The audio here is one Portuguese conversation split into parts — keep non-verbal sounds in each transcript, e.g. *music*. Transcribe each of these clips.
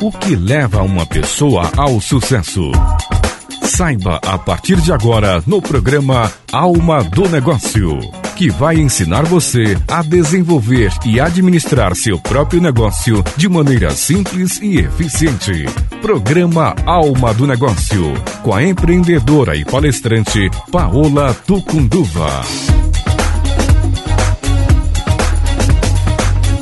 O que leva uma pessoa ao sucesso? Saiba a partir de agora no programa Alma do Negócio, que vai ensinar você a desenvolver e administrar seu próprio negócio de maneira simples e eficiente. Programa Alma do Negócio, com a empreendedora e palestrante Paola Tucunduva.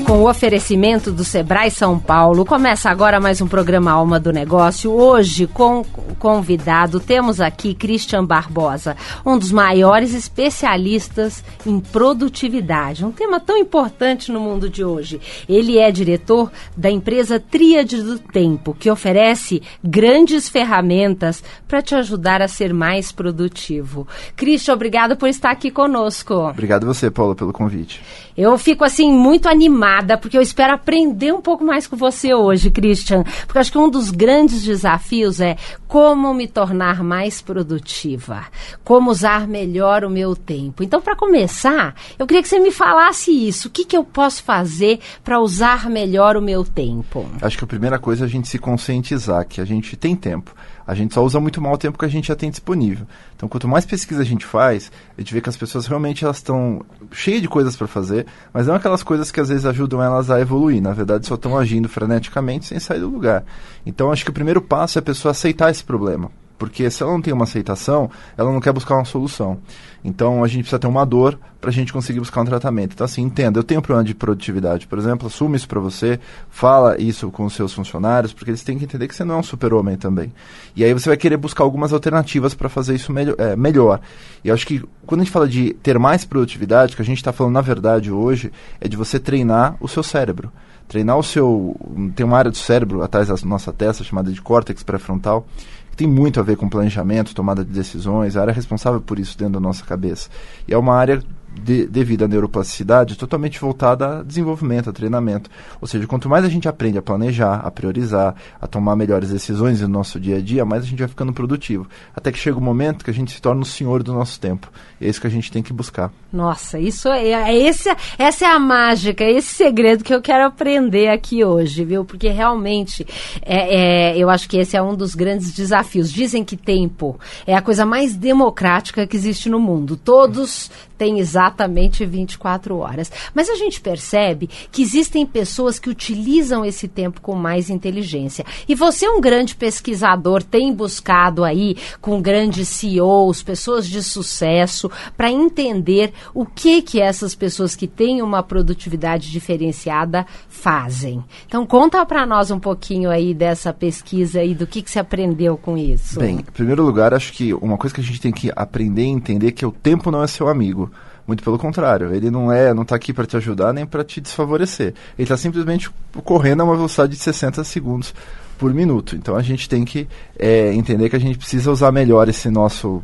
Com o oferecimento do Sebrae São Paulo, começa agora mais um programa Alma do Negócio. Hoje, com convidado, temos aqui Christian Barbosa, um dos maiores especialistas em produtividade, um tema tão importante no mundo de hoje. Ele é diretor da empresa Tríade do Tempo, que oferece grandes ferramentas para te ajudar a ser mais produtivo. Christian, obrigado por estar aqui conosco. Obrigado você, Paula, pelo convite. Eu fico assim muito animada porque eu espero aprender um pouco mais com você hoje, Christian, porque acho que um dos grandes desafios é como me tornar mais produtiva, como usar melhor o meu tempo. Então, para começar, eu queria que você me falasse isso. O que, que eu posso fazer para usar melhor o meu tempo? Acho que a primeira coisa é a gente se conscientizar que a gente tem tempo. A gente só usa muito mal o tempo que a gente já tem disponível. Então, quanto mais pesquisa a gente faz, a gente vê que as pessoas realmente elas estão cheias de coisas para fazer, mas não aquelas coisas que às vezes ajudam elas a evoluir. Na verdade, só estão agindo freneticamente sem sair do lugar. Então, acho que o primeiro passo é a pessoa aceitar esse problema. Porque se ela não tem uma aceitação, ela não quer buscar uma solução. Então a gente precisa ter uma dor para a gente conseguir buscar um tratamento. Então, assim, entenda, eu tenho um problema de produtividade, por exemplo, assume isso para você, fala isso com os seus funcionários, porque eles têm que entender que você não é um super-homem também. E aí você vai querer buscar algumas alternativas para fazer isso é, melhor. E eu acho que quando a gente fala de ter mais produtividade, o que a gente está falando na verdade hoje é de você treinar o seu cérebro treinar o seu. Tem uma área do cérebro atrás da nossa testa chamada de córtex pré-frontal, tem muito a ver com planejamento, tomada de decisões, a área responsável por isso dentro da nossa cabeça. E é uma área de, devido à neuroplasticidade, totalmente voltada a desenvolvimento, a treinamento. Ou seja, quanto mais a gente aprende a planejar, a priorizar, a tomar melhores decisões no nosso dia a dia, mais a gente vai ficando produtivo. Até que chega o um momento que a gente se torna o senhor do nosso tempo. É isso que a gente tem que buscar. Nossa, isso é, é esse, essa é a mágica, é esse segredo que eu quero aprender aqui hoje, viu? Porque realmente é, é, eu acho que esse é um dos grandes desafios. Dizem que tempo é a coisa mais democrática que existe no mundo. Todos têm exatamente 24 horas. Mas a gente percebe que existem pessoas que utilizam esse tempo com mais inteligência. E você um grande pesquisador, tem buscado aí com grandes CEOs, pessoas de sucesso, para entender o que que essas pessoas que têm uma produtividade diferenciada fazem. Então conta para nós um pouquinho aí dessa pesquisa e do que que você aprendeu com isso. Bem, em primeiro lugar, acho que uma coisa que a gente tem que aprender e entender é que o tempo não é seu amigo. Muito pelo contrário, ele não é, não está aqui para te ajudar nem para te desfavorecer. Ele está simplesmente correndo a uma velocidade de 60 segundos por minuto. Então a gente tem que é, entender que a gente precisa usar melhor esse nosso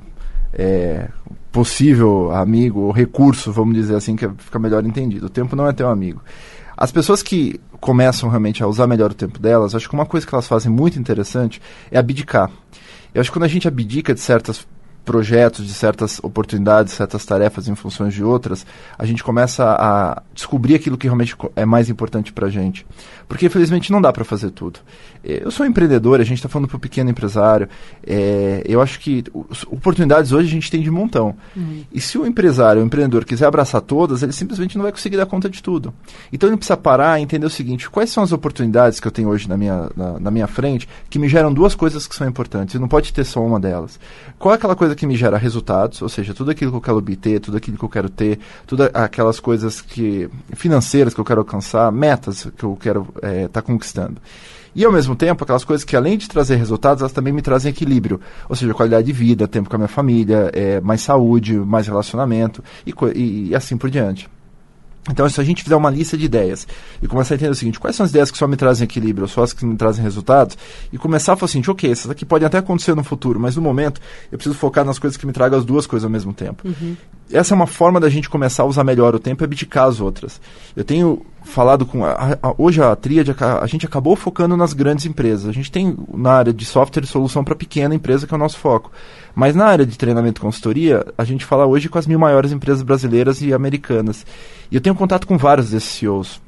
é, possível amigo ou recurso, vamos dizer assim, que fica melhor entendido. O tempo não é teu amigo. As pessoas que começam realmente a usar melhor o tempo delas, acho que uma coisa que elas fazem muito interessante é abdicar. Eu acho que quando a gente abdica de certas projetos, de certas oportunidades, certas tarefas em funções de outras, a gente começa a descobrir aquilo que realmente é mais importante para a gente. Porque, infelizmente, não dá para fazer tudo. Eu sou empreendedor, a gente está falando para o pequeno empresário. É, eu acho que oportunidades hoje a gente tem de montão. Uhum. E se o empresário, o empreendedor, quiser abraçar todas, ele simplesmente não vai conseguir dar conta de tudo. Então ele precisa parar e entender o seguinte: quais são as oportunidades que eu tenho hoje na minha, na, na minha frente que me geram duas coisas que são importantes? E não pode ter só uma delas. Qual é aquela coisa que me gera resultados? Ou seja, tudo aquilo que eu quero obter, tudo aquilo que eu quero ter, todas aquelas coisas que financeiras que eu quero alcançar, metas que eu quero estar é, tá conquistando. E ao mesmo tempo, aquelas coisas que além de trazer resultados, elas também me trazem equilíbrio. Ou seja, qualidade de vida, tempo com a minha família, é, mais saúde, mais relacionamento e, e, e assim por diante. Então, se a gente fizer uma lista de ideias e começar a entender o seguinte, quais são as ideias que só me trazem equilíbrio, só as que me trazem resultados, e começar a falar assim, ok, essas aqui podem até acontecer no futuro, mas no momento eu preciso focar nas coisas que me tragam as duas coisas ao mesmo tempo. Uhum. essa é uma forma da gente começar a usar melhor o tempo e abdicar as outras. Eu tenho falado com. A, a, hoje a Tríade, a, a, gente acabou focando nas grandes empresas. A gente tem na área de software solução para pequena empresa, que é o nosso foco. Mas na área de treinamento e consultoria, a gente fala hoje com as mil maiores empresas brasileiras e americanas. E eu tenho contato com vários desses CEOs.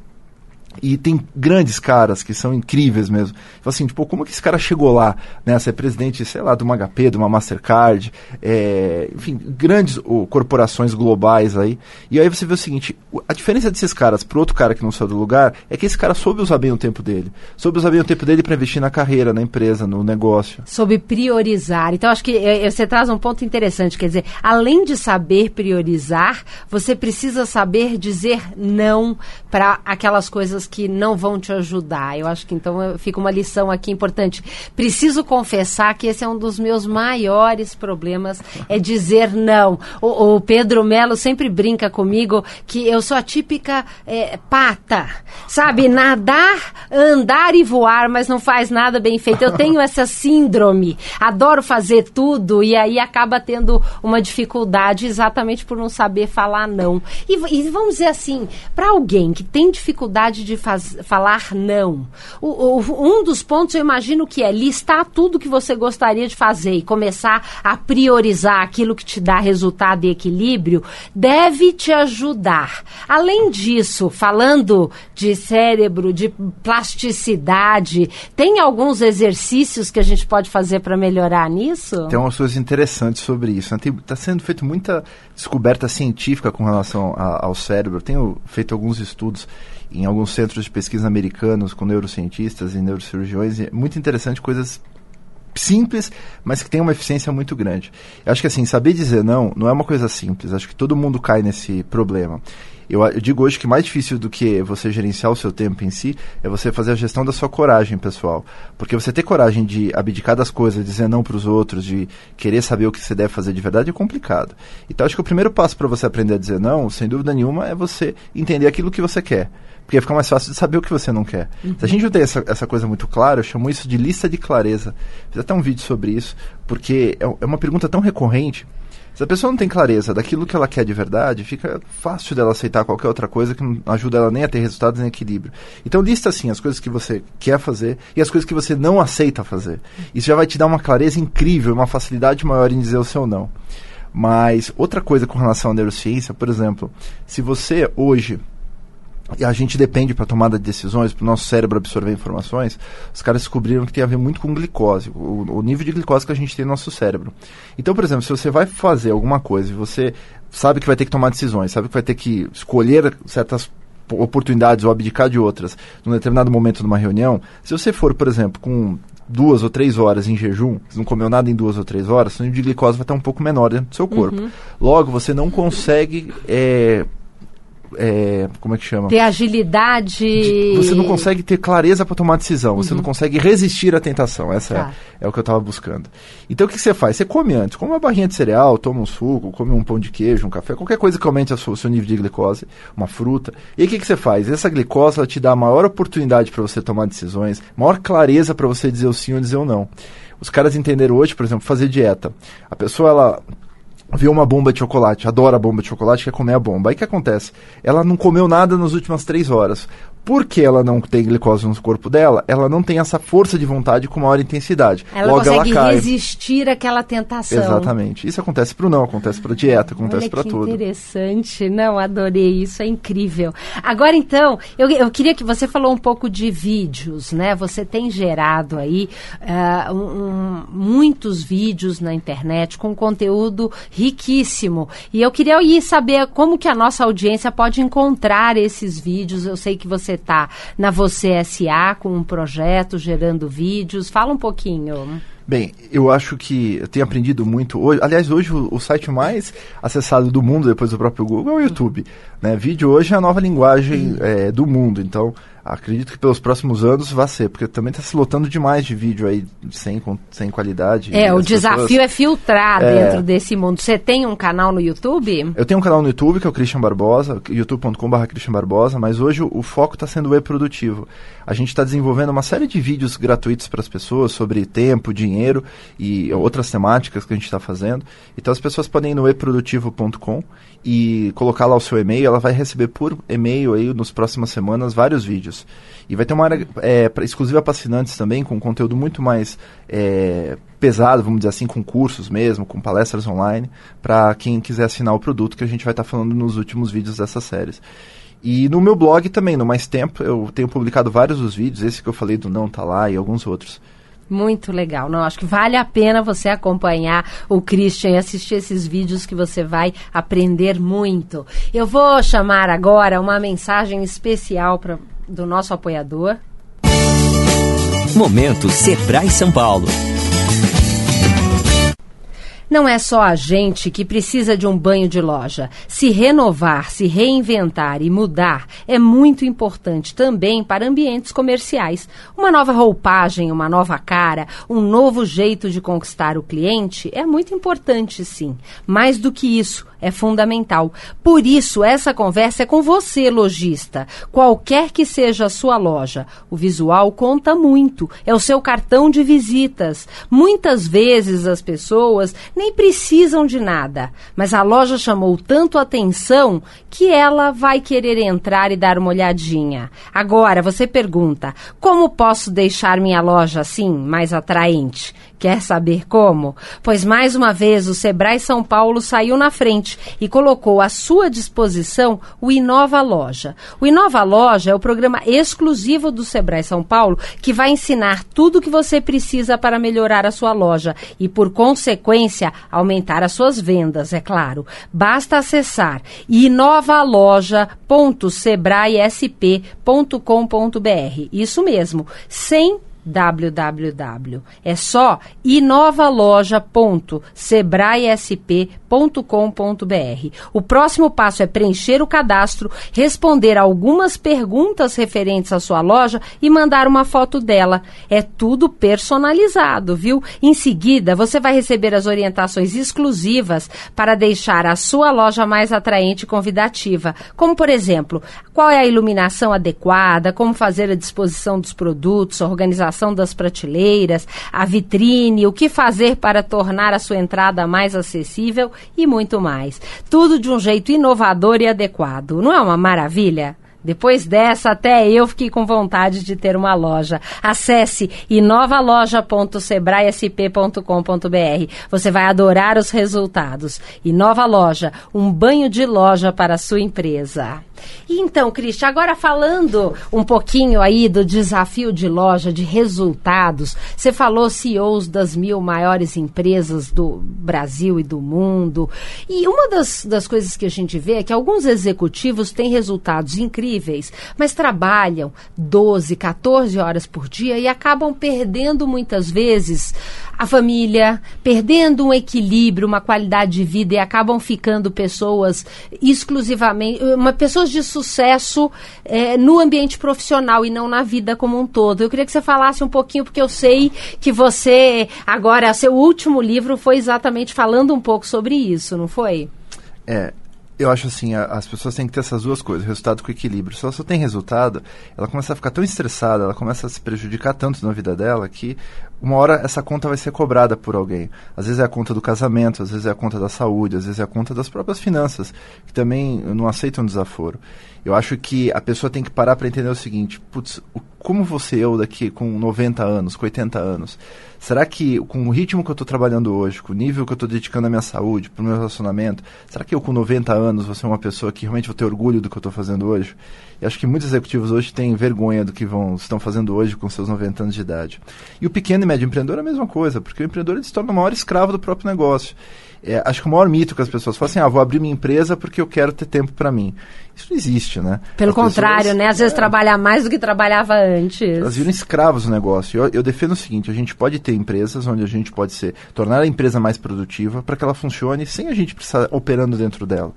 E tem grandes caras que são incríveis mesmo. Tipo assim, tipo, como que esse cara chegou lá, né? Ser presidente, sei lá, de uma HP, de uma Mastercard, é, enfim, grandes oh, corporações globais aí. E aí você vê o seguinte, a diferença desses caras para outro cara que não saiu do lugar é que esse cara soube usar bem o tempo dele. Soube usar bem o tempo dele para investir na carreira, na empresa, no negócio. Soube priorizar. Então, acho que é, você traz um ponto interessante, quer dizer, além de saber priorizar, você precisa saber dizer não para aquelas coisas que não vão te ajudar. Eu acho que então fica uma lição aqui importante. Preciso confessar que esse é um dos meus maiores problemas, é dizer não. O, o Pedro Melo sempre brinca comigo que eu sou a típica é, pata, sabe? Nadar, andar e voar, mas não faz nada bem feito. Eu tenho essa síndrome, adoro fazer tudo e aí acaba tendo uma dificuldade exatamente por não saber falar não. E, e vamos dizer assim, para alguém que tem dificuldade de de faz, falar não. O, o, um dos pontos eu imagino que é listar tudo que você gostaria de fazer e começar a priorizar aquilo que te dá resultado e equilíbrio, deve te ajudar. Além disso, falando de cérebro, de plasticidade, tem alguns exercícios que a gente pode fazer para melhorar nisso? Tem umas coisas interessantes sobre isso. Está né? sendo feita muita descoberta científica com relação a, ao cérebro. Eu tenho feito alguns estudos em alguns centros de pesquisa americanos com neurocientistas e neurocirurgiões. É muito interessante coisas simples, mas que tem uma eficiência muito grande. Eu acho que assim, saber dizer não não é uma coisa simples. Acho que todo mundo cai nesse problema. Eu, eu, digo hoje que mais difícil do que você gerenciar o seu tempo em si é você fazer a gestão da sua coragem pessoal. Porque você ter coragem de abdicar das coisas, dizer não para os outros, de querer saber o que você deve fazer de verdade é complicado. Então acho que o primeiro passo para você aprender a dizer não, sem dúvida nenhuma, é você entender aquilo que você quer porque fica mais fácil de saber o que você não quer. Uhum. Se a gente não tem essa, essa coisa muito clara, eu chamo isso de lista de clareza. Fiz até um vídeo sobre isso, porque é, é uma pergunta tão recorrente. Se a pessoa não tem clareza daquilo que ela quer de verdade, fica fácil dela aceitar qualquer outra coisa que não ajuda ela nem a ter resultados nem equilíbrio. Então lista assim as coisas que você quer fazer e as coisas que você não aceita fazer. Isso já vai te dar uma clareza incrível, uma facilidade maior em dizer o seu não. Mas outra coisa com relação à neurociência, por exemplo, se você hoje e a gente depende para tomada de decisões, para o nosso cérebro absorver informações, os caras descobriram que tem a ver muito com glicose, o, o, nível de glicose que a gente tem no nosso cérebro. Então, por exemplo, se você vai fazer alguma coisa e você sabe que vai ter que tomar decisões, sabe que vai ter que escolher certas oportunidades ou abdicar de outras num determinado momento numa reunião, se você for, por exemplo, com duas ou três horas em jejum, você não comeu nada em duas ou três horas, o nível de glicose vai estar um pouco menor dentro do seu corpo. Uhum. Logo, você não consegue é, é, como é que chama? Ter agilidade. De, você não consegue ter clareza para tomar decisão. Uhum. Você não consegue resistir à tentação. Essa tá. é, é, o que eu estava buscando. Então o que, que, você faz? Você come antes. Come uma barrinha de cereal, toma um suco, come um pão de queijo, um café, qualquer coisa que aumente o seu nível de glicose, uma fruta. E aí o que, que você faz? Essa glicose ela te dá a maior oportunidade para você tomar decisões, maior clareza para você dizer o sim ou dizer o não. Os caras entenderam hoje, por exemplo, fazer dieta. A pessoa ela vê uma bomba de chocolate, adora a bomba de chocolate, quer comer a bomba. Aí o que acontece? Ela não comeu nada nas últimas três horas porque ela não tem glicose no corpo dela, ela não tem essa força de vontade com maior intensidade. Ela Logo, consegue ela cai. resistir àquela tentação. Exatamente. Isso acontece para o não, acontece para dieta, acontece para tudo. interessante. Não, adorei isso, é incrível. Agora, então, eu, eu queria que você falou um pouco de vídeos, né? Você tem gerado aí uh, um, muitos vídeos na internet com conteúdo riquíssimo. E eu queria ir saber como que a nossa audiência pode encontrar esses vídeos. Eu sei que você você está na Você SA com um projeto, gerando vídeos. Fala um pouquinho. Bem, eu acho que eu tenho aprendido muito hoje. Aliás, hoje o, o, site mais acessado do mundo, depois do próprio Google, é o YouTube. Né? Vídeo hoje é a nova linguagem é, do mundo. Então, acredito que pelos próximos anos vai ser, porque também está se lotando demais de vídeo aí sem, sem qualidade. É, o desafio pessoas... é filtrar é... dentro desse mundo. Você tem um canal no YouTube? Eu tenho um canal no YouTube, que é o Christian Barbosa, youtube.com.br Christian Barbosa, mas hoje o, o foco está sendo o e-produtivo. A gente está desenvolvendo uma série de vídeos gratuitos para as pessoas sobre tempo, dinheiro e outras temáticas que a gente está fazendo. Então as pessoas podem ir no eprodutivo.com e colocar lá o seu e-mail, ela vai receber por e-mail aí nas próximas semanas vários vídeos. E vai ter uma área é, exclusiva para assinantes também, com conteúdo muito mais é, pesado, vamos dizer assim, com cursos mesmo, com palestras online, para quem quiser assinar o produto que a gente vai estar tá falando nos últimos vídeos dessas séries. E no meu blog também, no Mais Tempo, eu tenho publicado vários dos vídeos, esse que eu falei do Não Tá Lá e alguns outros. Muito legal. Não, acho que vale a pena você acompanhar o Christian e assistir esses vídeos que você vai aprender muito. Eu vou chamar agora uma mensagem especial pra, do nosso apoiador. Momento Sebrae São Paulo. Não é só a gente que precisa de um banho de loja. Se renovar, se reinventar e mudar é muito importante também para ambientes comerciais. Uma nova roupagem, uma nova cara, um novo jeito de conquistar o cliente é muito importante, sim. Mais do que isso, é fundamental. Por isso, essa conversa é com você, lojista. Qualquer que seja a sua loja, o visual conta muito. É o seu cartão de visitas. Muitas vezes as pessoas nem precisam de nada, mas a loja chamou tanto atenção que ela vai querer entrar e dar uma olhadinha. Agora, você pergunta: como posso deixar minha loja assim, mais atraente? Quer saber como? Pois mais uma vez o Sebrae São Paulo saiu na frente e colocou à sua disposição o Inova Loja. O Inova Loja é o programa exclusivo do Sebrae São Paulo que vai ensinar tudo o que você precisa para melhorar a sua loja e, por consequência, aumentar as suas vendas, é claro. Basta acessar inovaloja.sebraesp.com.br. Isso mesmo, sem www. É só inovaloja.sebraesp.com.br. O próximo passo é preencher o cadastro, responder algumas perguntas referentes à sua loja e mandar uma foto dela. É tudo personalizado, viu? Em seguida, você vai receber as orientações exclusivas para deixar a sua loja mais atraente e convidativa, como por exemplo, qual é a iluminação adequada, como fazer a disposição dos produtos, organização organização das prateleiras, a vitrine, o que fazer para tornar a sua entrada mais acessível e muito mais. Tudo de um jeito inovador e adequado. Não é uma maravilha? Depois dessa, até eu fiquei com vontade de ter uma loja. Acesse inovaloja.sebraesp.com.br. Você vai adorar os resultados. Inova Loja, um banho de loja para a sua empresa. Então, Cristian, agora falando um pouquinho aí do desafio de loja, de resultados, você falou CEOs das mil maiores empresas do Brasil e do mundo. E uma das, das coisas que a gente vê é que alguns executivos têm resultados incríveis, mas trabalham 12, 14 horas por dia e acabam perdendo muitas vezes a família, perdendo um equilíbrio, uma qualidade de vida e acabam ficando pessoas exclusivamente, uma, pessoas de sucesso é, no ambiente profissional e não na vida como um todo. Eu queria que você falasse um pouquinho, porque eu sei que você, agora, seu último livro foi exatamente falando um pouco sobre isso, não foi? É, eu acho assim, a, as pessoas têm que ter essas duas coisas, resultado com equilíbrio. Se ela só tem resultado, ela começa a ficar tão estressada, ela começa a se prejudicar tanto na vida dela que uma hora essa conta vai ser cobrada por alguém. Às vezes é a conta do casamento, às vezes é a conta da saúde, às vezes é a conta das próprias finanças, que também não aceitam desaforo. Eu acho que a pessoa tem que parar para entender o seguinte, putz, como você eu daqui com 90 anos, com 80 anos? Será que com o ritmo que eu estou trabalhando hoje, com o nível que eu estou dedicando à minha saúde, para o meu relacionamento, será que eu com 90 anos vou ser uma pessoa que realmente vou ter orgulho do que eu estou fazendo hoje? E acho que muitos executivos hoje têm vergonha do que vão, estão fazendo hoje com seus 90 anos de idade. E o pequeno e médio empreendedor é a mesma coisa, porque o empreendedor ele se torna o maior escravo do próprio negócio É, acho que o maior mito que as pessoas falam assim, ah, vou abrir minha empresa porque eu quero ter tempo para mim. Isso não existe, né? Pelo As contrário, pessoas- né? Às vezes é, trabalhar mais do que trabalhava antes. Elas viram escravos do negócio. Eu, eu defendo o seguinte: a gente pode ter empresas onde a gente pode ser tornar a empresa mais produtiva para que ela funcione sem a gente precisar operando dentro dela.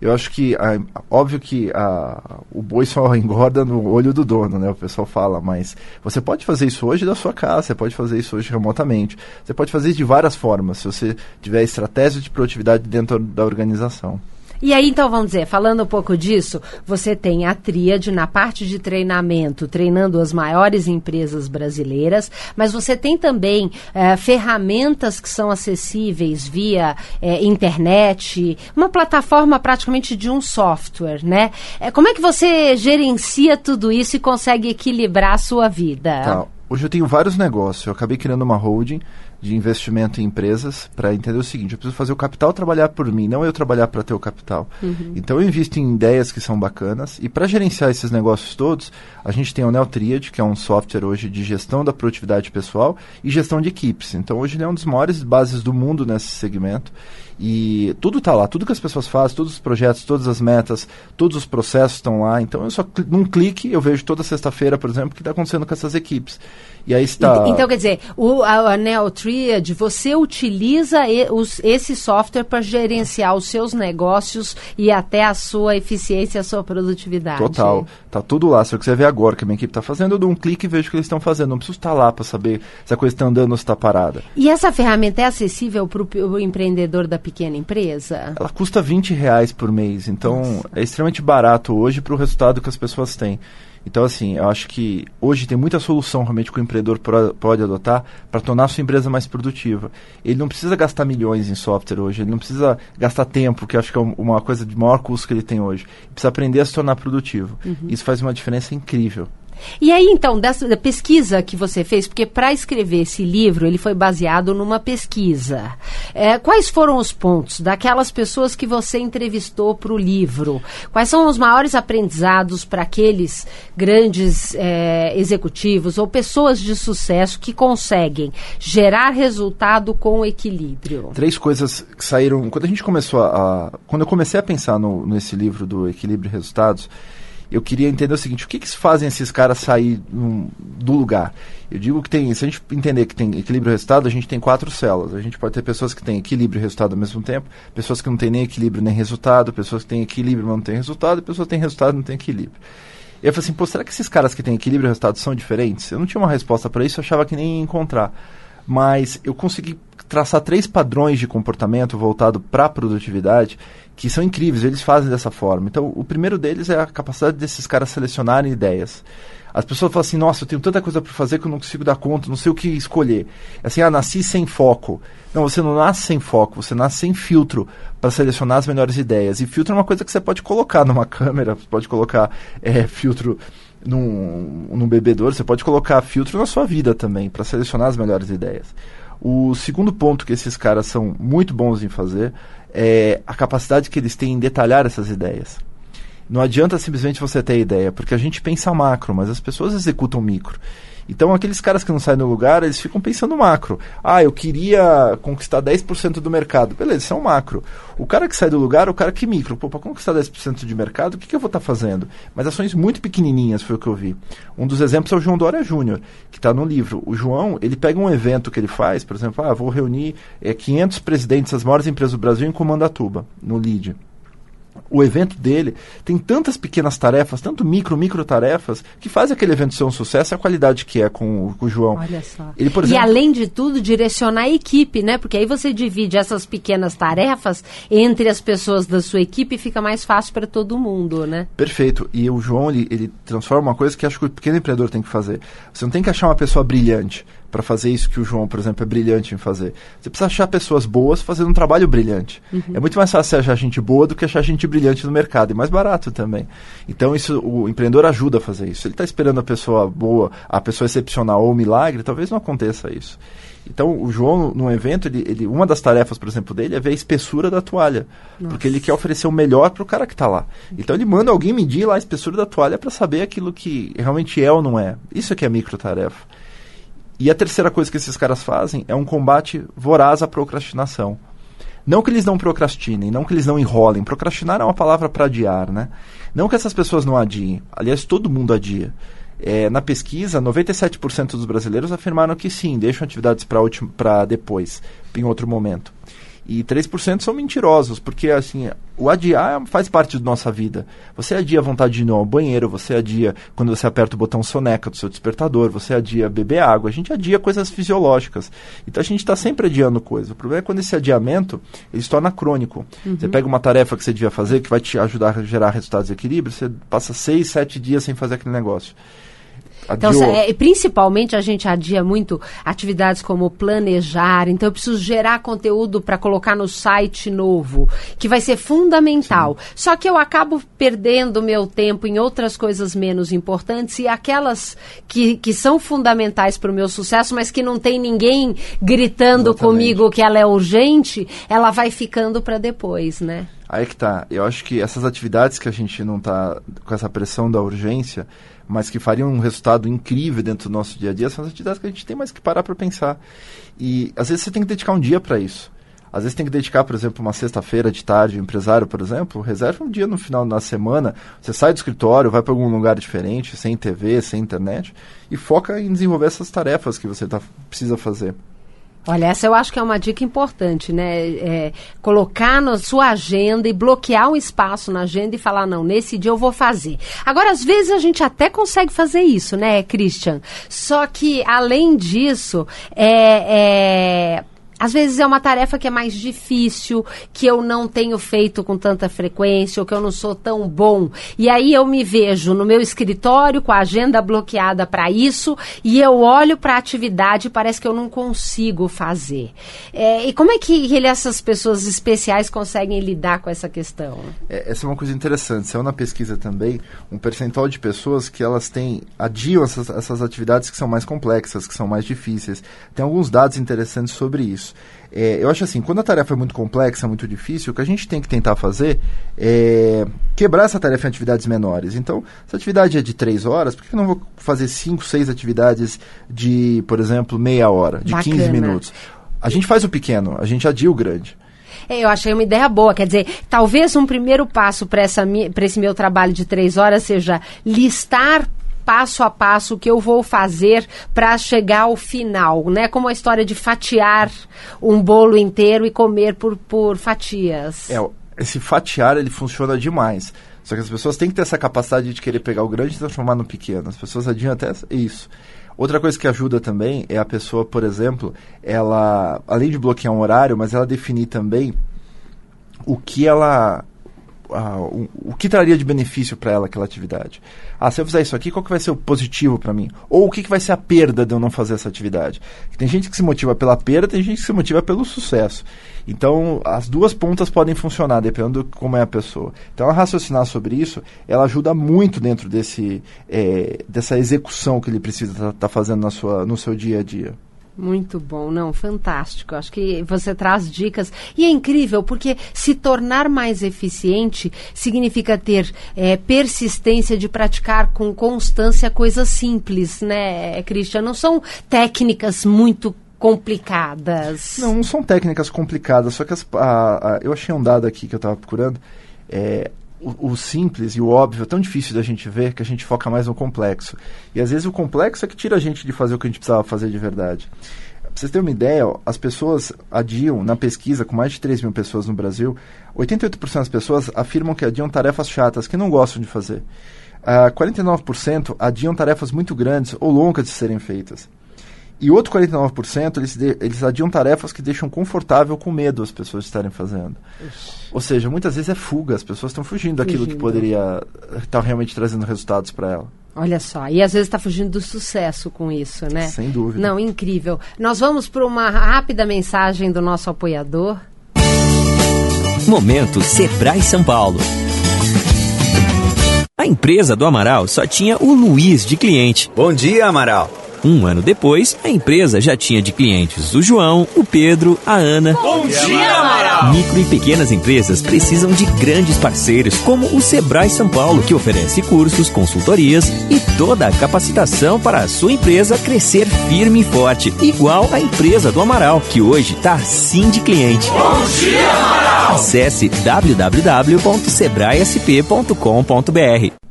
Eu acho que a- óbvio que a- o boi só *laughs* engorda no olho do dono, né? O pessoal fala, mas você pode fazer isso hoje da sua casa, você pode fazer isso hoje remotamente, você pode fazer isso de várias formas se você tiver estratégia de produtividade dentro da organização. E aí, então, vamos dizer, falando um pouco disso, você tem a tríade na parte de treinamento, treinando as maiores empresas brasileiras, mas você tem também eh, ferramentas que são acessíveis via eh, internet, uma plataforma praticamente de um software, né? Eh, como é que você gerencia tudo isso e consegue equilibrar a sua vida? Tá. Hoje eu tenho vários negócios. Eu acabei criando uma holding de investimento em empresas para entender o seguinte: eu preciso fazer o capital trabalhar por mim, não eu trabalhar para ter o capital. Então eu invisto em ideias que são bacanas e para gerenciar esses negócios todos, a gente tem o Neotriad, que é um software hoje de gestão da produtividade pessoal e gestão de equipes. Então hoje ele é um dos maiores bases do mundo nesse segmento. E tudo está lá, tudo que as pessoas fazem, todos os projetos, todas as metas, todos os processos estão lá. Então eu só num clique eu vejo toda sexta-feira, por exemplo, o que está acontecendo com essas equipes. E aí está. Ent- Então, quer dizer, o, a, a Neotriad, você utiliza e- os- esse software para gerenciar os seus negócios e até a sua eficiência, a sua produtividade. Total. Tá tudo lá. Se eu quiser ver agora o que a minha equipe está fazendo, eu dou um clique e vejo o que eles estão fazendo. Não preciso estar lá para saber se a coisa está andando ou se está parada. E essa ferramenta é acessível para o empreendedor da pequena empresa? Ela custa 20 reais por mês, então é extremamente barato hoje para o resultado que as pessoas têm. Então, assim, eu acho que hoje tem muita solução realmente que o empreendedor pode adotar para tornar a sua empresa mais produtiva. Ele não precisa gastar milhões em software hoje, ele não precisa gastar tempo, que eu acho que é um- uma coisa de maior custo que ele tem hoje. Ele precisa aprender a se tornar produtivo. Isso faz uma diferença incrível. E aí, então, dessa pesquisa que você fez, porque para escrever esse livro, ele foi baseado numa pesquisa. É, quais foram os pontos daquelas pessoas que você entrevistou para o livro? Quais são os maiores aprendizados para aqueles grandes é, executivos ou pessoas de sucesso que conseguem gerar resultado com equilíbrio? três coisas que saíram. Quando a gente começou a- quando eu comecei a pensar no, nesse livro do Equilíbrio e Resultados, eu queria entender o seguinte: o que, que fazem esses caras sair num- do lugar? Eu digo que tem. Se a gente entender que tem equilíbrio e resultado, a gente tem quatro células. A gente pode ter pessoas que têm equilíbrio e resultado ao mesmo tempo, pessoas que não têm nem equilíbrio nem resultado, pessoas que têm equilíbrio, mas não têm resultado, e pessoas que têm resultado e não têm equilíbrio. E eu falei assim, pô, será que esses caras que têm equilíbrio e resultado são diferentes? Eu não tinha uma resposta para isso, eu achava que nem ia encontrar. Mas eu consegui traçar três padrões de comportamento voltado para a produtividade que são incríveis, eles fazem dessa forma. Então, o primeiro deles é a capacidade desses caras selecionarem ideias. As pessoas falam assim, nossa, eu tenho tanta coisa para fazer que eu não consigo dar conta, não sei o que escolher. Assim, ah, nasci sem foco. Não, você não nasce sem foco, você nasce sem filtro para selecionar as melhores ideias. E filtro é uma coisa que você pode colocar numa *laughs* câmera, você pode colocar é, filtro num, num bebedouro, você pode colocar filtro na sua vida também, para selecionar as melhores ideias. O segundo ponto que esses caras são muito bons em fazer é a capacidade que eles têm em detalhar essas ideias. Não adianta simplesmente você ter ideia, porque a gente pensa macro, mas as pessoas executam micro. Então, aqueles caras que não saem do lugar, eles ficam pensando macro. Ah, eu queria conquistar 10% do mercado. Beleza, isso é um macro. O cara que sai do lugar é o cara que micro. Pô, para conquistar 10% de mercado, o que, que eu vou estar fazendo? Mas ações muito pequenininhas foi o que eu vi. Um dos exemplos é o João Dória Júnior, que está no livro. O João, ele pega um evento que ele faz, por exemplo, ah, vou reunir é, 500 presidentes das maiores empresas do Brasil em Comandatuba, no LID o evento dele tem tantas pequenas tarefas, tanto micro, micro tarefas, que faz aquele evento ser um sucesso e a qualidade que é com o, com o João. Olha só. Ele, por e exemplo, além de tudo, direcionar a equipe, né? Porque aí você divide essas pequenas tarefas entre as pessoas da sua equipe e fica mais fácil para todo mundo, né? Perfeito. E o João, ele, ele transforma uma coisa que acho que o pequeno empreendedor tem que fazer. Você não tem que achar uma pessoa brilhante para fazer isso que o João, por exemplo, é brilhante em fazer. Você precisa achar pessoas boas fazendo um trabalho brilhante. É muito mais fácil achar gente boa do que achar gente brilhante no mercado. E mais barato também. Então, isso o empreendedor ajuda a fazer isso. Se ele está esperando a pessoa boa, a pessoa excepcional ou milagre, talvez não aconteça isso. Então, o João, num evento, ele, ele- uma das tarefas, por exemplo, dele é ver a espessura da toalha. Porque ele quer oferecer o melhor para o cara que está lá. Então, ele manda alguém medir lá a espessura da toalha para saber aquilo que realmente é ou não é. Isso é que é microtarefa. E a terceira coisa que esses caras fazem é um combate voraz à procrastinação. Não que eles não procrastinem, não que eles não enrolem. Procrastinar é uma palavra para adiar, né? Não que essas pessoas não adiem. Aliás, todo mundo adia. É, na pesquisa, 97% dos brasileiros afirmaram que sim, deixam atividades para depois, em outro momento. E 3% são mentirosos, porque assim, o adiar faz parte da nossa vida. Você adia a vontade de ir ao banheiro, você adia quando você aperta o botão soneca do seu despertador, você adia beber água, a gente adia coisas fisiológicas. Então a gente está sempre adiando coisas. O problema é quando esse adiamento ele se torna crônico. Uhum. Você pega uma tarefa que você devia fazer, que vai te ajudar a gerar resultados de equilíbrio, você passa seis, sete dias sem fazer aquele negócio. Então, é, principalmente a gente adia muito atividades como planejar, então eu preciso gerar conteúdo para colocar no site novo, que vai ser fundamental. Sim. Só que eu acabo perdendo meu tempo em outras coisas menos importantes e aquelas que, que são fundamentais para o meu sucesso, mas que não tem ninguém gritando Exatamente. comigo que ela é urgente, ela vai ficando para depois, né? Aí que tá. Eu acho que essas atividades que a gente não tá com essa pressão da urgência, mas que fariam um resultado incrível dentro do nosso dia a dia, são as atividades que a gente tem mais que parar para pensar. E às vezes você tem que dedicar um dia para isso. Às vezes tem que dedicar, por exemplo, uma sexta-feira de tarde, um empresário, por exemplo, reserva um dia no final da semana, você sai do escritório, vai para algum lugar diferente, sem TV, sem internet, e foca em desenvolver essas tarefas que você tá, precisa fazer. Olha, essa eu acho que é uma dica importante, né? É, colocar na sua agenda e bloquear um espaço na agenda e falar, não, nesse dia eu vou fazer. Agora, às vezes a gente até consegue fazer isso, né, Christian? Só que, além disso, é, é às vezes é uma tarefa que é mais difícil, que eu não tenho feito com tanta frequência, ou que eu não sou tão bom. E aí eu me vejo no meu escritório com a agenda bloqueada para isso, e eu olho para a atividade e parece que eu não consigo fazer. É, e como é que ele, essas pessoas especiais conseguem lidar com essa questão? É, essa é uma coisa interessante. Saiu na pesquisa também um percentual de pessoas que elas têm, adiam essas, essas atividades que são mais complexas, que são mais difíceis. Tem alguns dados interessantes sobre isso isso. É, eu acho assim, quando a tarefa é muito complexa, muito difícil, o que a gente tem que tentar fazer é quebrar essa tarefa em atividades menores. Então, se a atividade é de três horas, por que eu não vou fazer cinco, seis atividades de, por exemplo, meia hora, de Bacana. 15 minutos? A gente faz o pequeno, a gente adia o grande. É, eu achei uma ideia boa. Quer dizer, talvez um primeiro passo para esse meu trabalho de três horas seja listar passo a passo que eu vou fazer para chegar ao final, né? Como a história de fatiar um bolo inteiro e comer por, por fatias. É, esse fatiar ele funciona demais. Só que as pessoas têm que ter essa capacidade de querer pegar o grande e transformar no pequeno. As pessoas adiam até isso. Outra coisa que ajuda também é a pessoa, por exemplo, ela, além de bloquear um horário, mas ela definir também o que ela o, o, que traria de benefício para ela aquela atividade. Ah, se eu fizer isso aqui, qual que vai ser o positivo para mim? Ou o que, que vai ser a perda de eu não fazer essa atividade? Tem gente que se motiva pela perda, tem gente que se motiva pelo sucesso. Então, as duas pontas podem funcionar, dependendo de como é a pessoa. Então, raciocinar sobre isso, ela ajuda muito dentro desse, é, dessa execução que ele precisa estar tá, tá fazendo na sua, no seu dia a dia. Muito bom, não, fantástico. Acho que você traz dicas. E é incrível, porque se tornar mais eficiente significa ter é, persistência de praticar com constância coisas simples, né, Cristian? Não são técnicas muito complicadas. Não, não são técnicas complicadas, só que as, a, a, eu achei um dado aqui que eu estava procurando. É, o, o, simples e o óbvio é tão difícil da gente ver que a gente foca mais no complexo. E às vezes o complexo é que tira a gente de fazer o que a gente precisava fazer de verdade. Pra vocês terem uma ideia, ó, as pessoas adiam, na pesquisa, com mais de 3 mil pessoas no Brasil, 88% das pessoas afirmam que adiam tarefas chatas, que não gostam de fazer. Uh, ah, 49% adiam tarefas muito grandes ou longas de serem feitas. E outro 49%, eles, de, eles adiam tarefas que deixam confortável com medo as pessoas estarem fazendo. Ixi. Ou seja, muitas vezes é fuga, as pessoas estão fugindo, fugindo daquilo que poderia estar realmente trazendo resultados para ela. Olha só, e às vezes está fugindo do sucesso com isso, né? Sem dúvida. Não, incrível. Nós vamos para uma rápida mensagem do nosso apoiador. Momento Sebrae São Paulo. A empresa do Amaral só tinha o Luiz de cliente. Bom dia, Amaral. Um ano depois, a empresa já tinha de clientes o João, o Pedro, a Ana. Bom dia, Amaral! Micro e pequenas empresas precisam de grandes parceiros, como o Sebrae São Paulo, que oferece cursos, consultorias e toda a capacitação para a sua empresa crescer firme e forte, igual a empresa do Amaral, que hoje está sim de cliente. Bom dia, Amaral! Acesse www.sebraesp.com.br.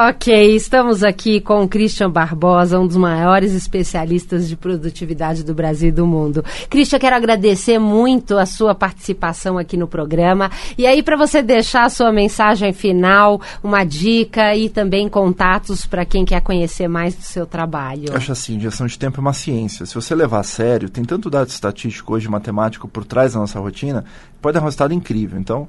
Ok, estamos aqui com o Christian Barbosa, um dos maiores especialistas de produtividade do Brasil e do mundo. Christian, quero agradecer muito a sua participação aqui no programa. E aí, para você deixar a sua mensagem final, uma dica e também contatos para quem quer conhecer mais do seu trabalho. Acho assim, gestão de tempo é uma ciência. Se você levar a sério, tem tanto dado estatístico hoje, matemático, por trás da nossa rotina, pode dar um resultado incrível. Então,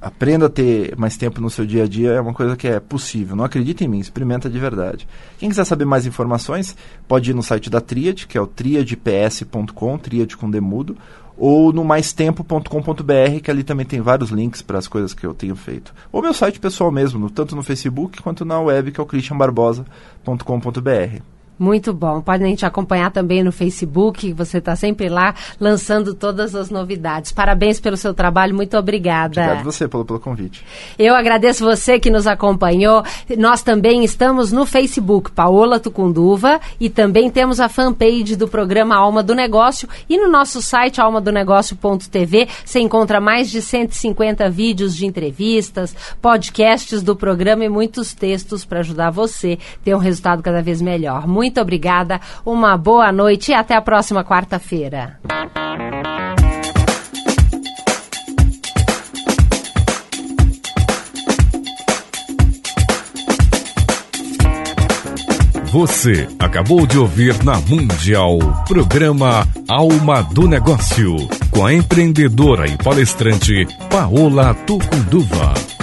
aprenda a ter mais tempo no seu dia a dia é uma coisa que é possível. Não acredita em mim, experimenta de verdade. Quem quiser saber mais informações, pode ir no site da Triad, que é o triadps.com, Triad com demudo, ou no maistempo.com.br, que ali também tem vários links para as coisas que eu tenho feito. Ou meu site pessoal mesmo, tanto no Facebook quanto na web, que é o christianbarbosa.com.br. Muito bom. Podem te acompanhar também no Facebook, você está sempre lá lançando todas as novidades. Parabéns pelo seu trabalho, muito obrigada. Obrigado você pelo, pelo convite. Eu agradeço você que nos acompanhou. Nós também estamos no Facebook, Paola Tucunduva, e também temos a fanpage do programa Alma do Negócio. E no nosso site, almadonegócio.tv, você encontra mais de 150 vídeos de entrevistas, podcasts do programa e muitos textos para ajudar você a ter um resultado cada vez melhor. Muito muito obrigada, uma boa noite e até a próxima quarta-feira. Você acabou de ouvir na Mundial programa Alma do Negócio com a empreendedora e palestrante Paola Tucunduva.